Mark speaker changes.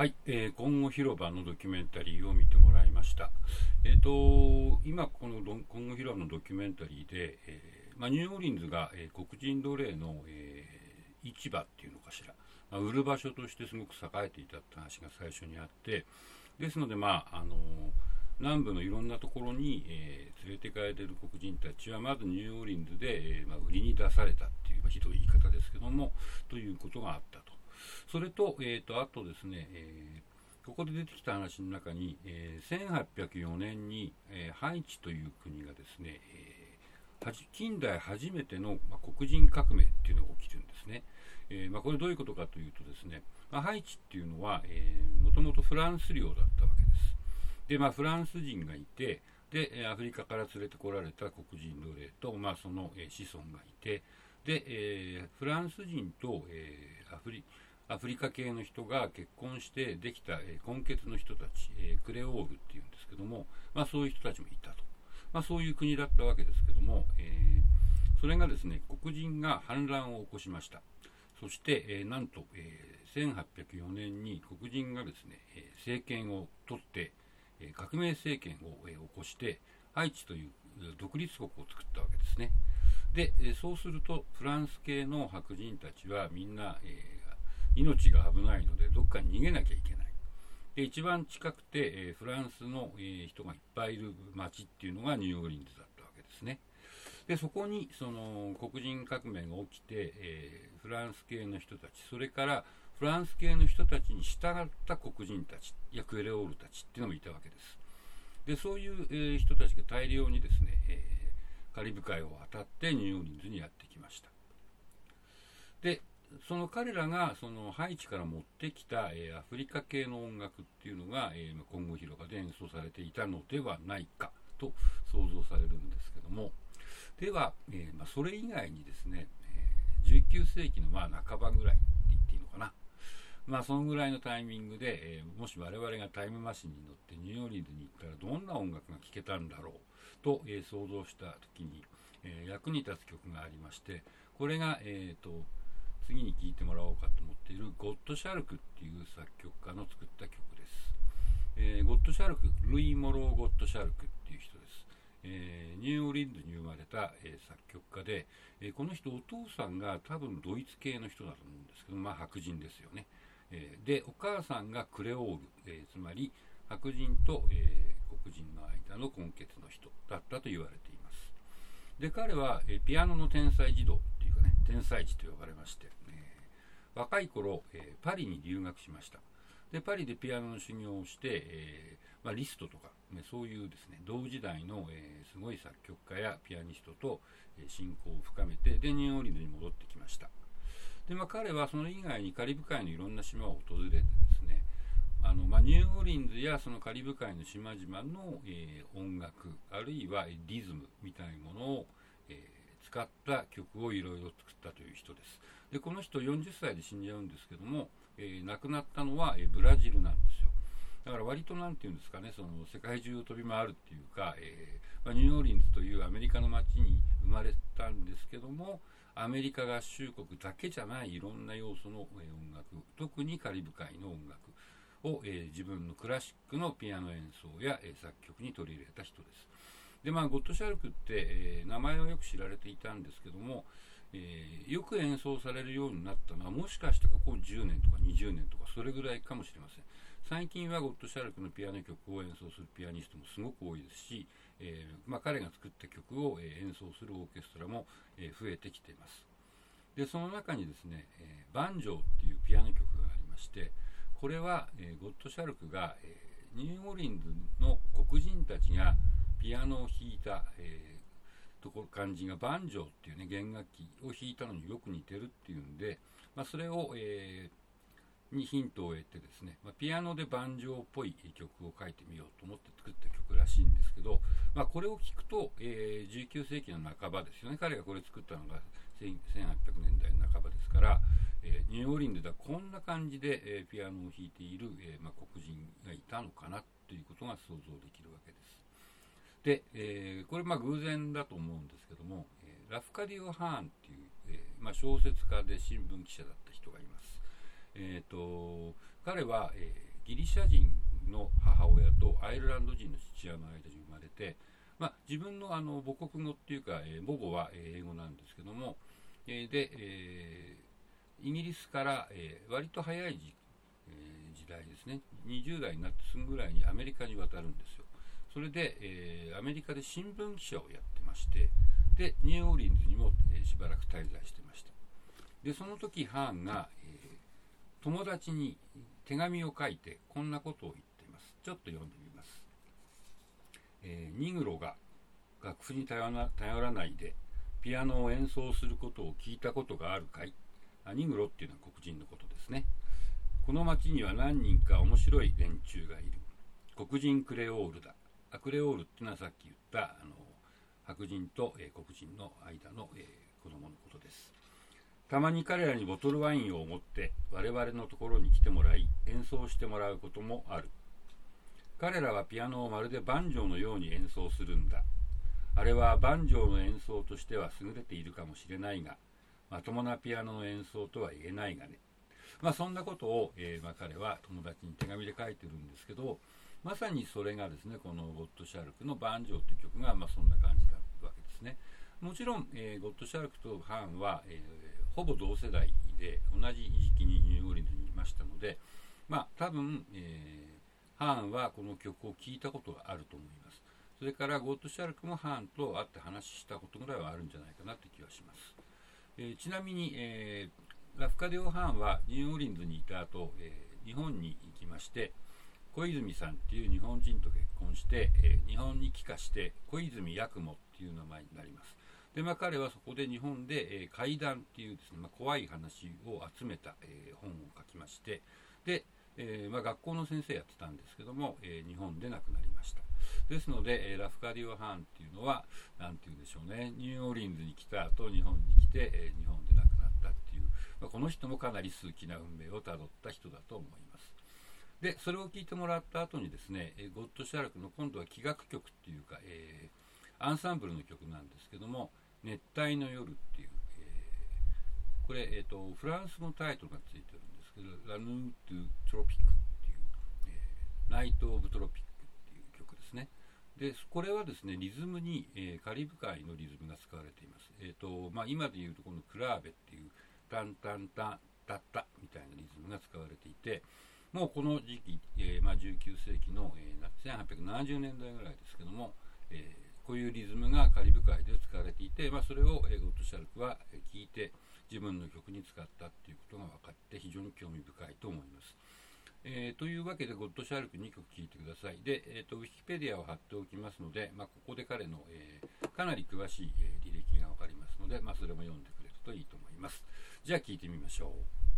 Speaker 1: はい、えー、今後広場のドキュメンタリーを見てもらいました。えっ、ー、と、今この今後広場のドキュメンタリーで、えー、まあ、ニューオーリンズが、え黒人奴隷の、え市場っていうのかしら、まあ、売る場所としてすごく栄えていたって話が最初にあって、ですので、まあ、あの南部のいろんなところに、え連れて帰れてる黒人たちはまずニューオーリンズで、えまあ、売りに出されたっていう、まあ、ひどい言い方ですけどもということがあったと。それと、えーと、あとですね、えー、ここで出てきた話の中に、えー、1804年に、えー、ハイチという国がですね、えー、近代初めての、まあ、黒人革命っていうのが起きるんですね。えーまあ、これどういうことかというとですね、まあ、ハイチっていうのは、えー、もともとフランス領だったわけです。で、まあ、フランス人がいて、で、アフリカから連れてこられた黒人奴隷と、まあ、その、えー、子孫がいて、で、えー、フランス人と、えー、アフリカアフリカ系の人が結婚してできた、えー、根血の人たち、え、クレオールっていうんですけども、まあ、そういう人たちもいたと、まあ、そういう国だったわけですけども、えー、それがですね黒人が反乱を起こしました。そして、え、なんと、え、1804年に黒人がですね、え、政権を取って、え、革命政権を、え、起こしてハイチという独立国を作ったわけですね。で、そうするとフランス系の白人たちはみんな、えー命が危ないのでどっかに逃げなきゃいけない。で一番近くて、えー、フランスの、えー、人がいっぱいいる町っていうのがニューオーリンズだったわけですね。でそこにその黒人革命が起きて、えー、フランス系の人たちそれからフランス系の人たちに従った黒人たちやクエレオールたちっていうのもいたわけです。でそういう、えー、人たちが大量にですね、えー、カリブ海を渡ってニューオーリンズにやってきました。でその彼らがそのハイチから持ってきた、えー、アフリカ系の音楽っていうのが、えー、今後広場で演奏されていたのではないかと想像されるんですけども。では、えー、まあ、それ以外にですね、え19世紀のまあ半ばぐらいって言っていいのかな。まあそのぐらいのタイミングで、えもし我々がタイムマシンに乗ってニューオーリンズに行ったらどんな音楽が聴けたんだろうと、え想像した時に、え役に立つ曲がありましてこれが、えーと次に聴いてもらおうかと思っているゴットシャルクっていう作曲家の作った曲です。えー、ゴットシャルク、ルイ・モロー・ゴットシャルクっていう人です。えー、ニューオーリンズに生まれた、えー、作曲家で、えこの人お父さんが多分ドイツ系の人だと思うんですけど、まあ白人ですよね。えで、お母さんがクレオール、えつまり白人と、え黒人の間の根血の人だったと言われています。で、彼は、えピアノの天才児童、天才児と呼ばれましてえ、若い頃、えー、パリに留学しました。でパリでピアノの修行をして、えー、まあ、リストとか、ね、そういうですね同時代の、えー、すごい作曲家やピアニストと、え親交を深めてでニューオーリンズに戻ってきました。で、まあ、彼はそれ以外にカリブ海のいろんな島を訪れてですねあのまあ、ニューオーリンズやそのカリブ海の島々の、えー、音楽あるいはリズムみたいなものを、使った曲をいろいろ作ったという人です。でこの人40歳で死んじゃうんですけども、えー、亡くなったのは、えー、ブラジルなんですよ。だから割と何て言うんですかねその世界中を飛び回るっていうか、えー、まあ、ニューオーリンズというアメリカの街に生まれたんですけどもアメリカ合衆国だけじゃないいろんな要素の、え音楽特にカリブ海の音楽を、え自分のクラシックのピアノ演奏や、え作曲に取り入れた人です。でまあゴッドシャルクって、え名前はよく知られていたんですけどもえー、よく演奏されるようになったのはもしかしてここ10年とか20年とかそれぐらいかもしれません。最近はゴッド・シャルクのピアノ曲を演奏するピアニストもすごく多いですし、えー、まあ、彼が作った曲を、え演奏するオーケストラも、え増えてきています。でその中にですね、えバンジョーっていうピアノ曲がありましてこれは、えゴッド・シャルクが、えニューオリンズの黒人たちがピアノを弾いた、えところ感じがバンジョーっていうね弦楽器を弾いたのによく似てるっていうんで、まあ、それを、えー、にヒントを得てですね、まあ、ピアノでバンジョーっぽい曲を書いてみようと思って作った曲らしいんですけど、まあ、これを聞くと、えー、19世紀の半ばですよね彼がこれ作ったのが1800年代の半ばですから、えー、ニューオーリンズではこんな感じで、えー、ピアノを弾いている、えーまあ、黒人がいたのかなということが想像できるわけです。で、えー、これまあ偶然だと思うんですけども、えー、ラフカディオ・ハーンっていう、えー、まあ、小説家で新聞記者だった人がいます。えーと、彼は、えギリシャ人の母親とアイルランド人の父親の間に生まれて、まあ、自分のあの母国語っていうか、えー、母語は英語なんですけども、えー、で、えー、イギリスから、えー、割と早い時,、えー、時代ですね20代になってすぐぐらいにアメリカに渡るんですよそれで、えー、アメリカで新聞記者をやってましてでニューオーリンズにも、えー、しばらく滞在してました。でその時ハーンが、えー、友達に手紙を書いてこんなことを言っています。ちょっと読んでみます、えー、ニグロが楽譜に頼らないでピアノを演奏することを聞いたことがあるかい？あニグロっていうのは黒人のことですね。この町には何人か面白い連中がいる。黒人クレオールだ。アクレオールっていうのはさっき言ったあの白人と、え、黒人の間の、えー、子供のことです。たまに彼らにボトルワインを持って我々のところに来てもらい演奏してもらうこともある。彼らはピアノをまるでバンジョーのように演奏するんだ。あれはバンジョーの演奏としては優れているかもしれないがまともなピアノの演奏とは言えないがね。まあそんなことを、えー、まあ、彼は友達に手紙で書いてるんですけどまさにそれがですねこのゴッド・シャルクの「バンジョー」という曲が、まあ、そんな感じだったわけですね。もちろん、えー、ゴッド・シャルクとハーンは、えー、ほぼ同世代で同じ時期にニューオーリンズにいましたのでまあ多分、えー、ハーンはこの曲を聴いたことがあると思います。それからゴッド・シャルクもハーンと会って話したことぐらいはあるんじゃないかなって気はします、えちなみに、えラフカデオ・ハーンはニューオーリンズにいた後、え日本に行きまして小泉さんっていう日本人と結婚して、えー、日本に帰化して小泉八雲っていう名前になります。で、まあ、彼はそこで日本で、えー、怪談っていうですね、まあ、怖い話を集めた、えー、本を書きまして、で、えー、まあ、学校の先生やってたんですけども、え日本で亡くなりました。ですので、えラフカディオ・ハーンっていうのは、何て言うんでしょうね、ニューオーリンズに来た後、日本に来て、え日本で亡くなったっていう、まあこの人もかなり数奇な運命をたどった人だと思います。でそれを聞いてもらった後にですね、えゴッド・シャラクの今度は器楽曲っていうか、えー、アンサンブルの曲なんですけども「熱帯の夜」っていう、えー、これ、えーと、フランスのタイトルがついてるんですけど「ラヌートゥ・トロピック」っていう、えー、ナイト・オブ・トロピックっていう曲ですね。でこれはですねリズムに、えー、カリブ海のリズムが使われています、えーとまあ、今でいうとこのクラーベっていうタンタンタンタッタみたいなリズムが使われていてもうこの時期、えー、まあ、19世紀の、えー、1870年代ぐらいですけども、えー、こういうリズムがカリブ海で使われていて、まあ、それを、え、ゴッドシャルクは聞いて自分の曲に使ったっていうことが分かって非常に興味深いと思います。えー、というわけで、ゴッドシャルク2曲聴いてください。で、えーと、ウィキペディアを貼っておきますので、まあ、ここで彼の、えー、かなり詳しい、えー、履歴が分かりますので、まあ、それも読んでくれるといいと思います。じゃあ聴いてみましょう。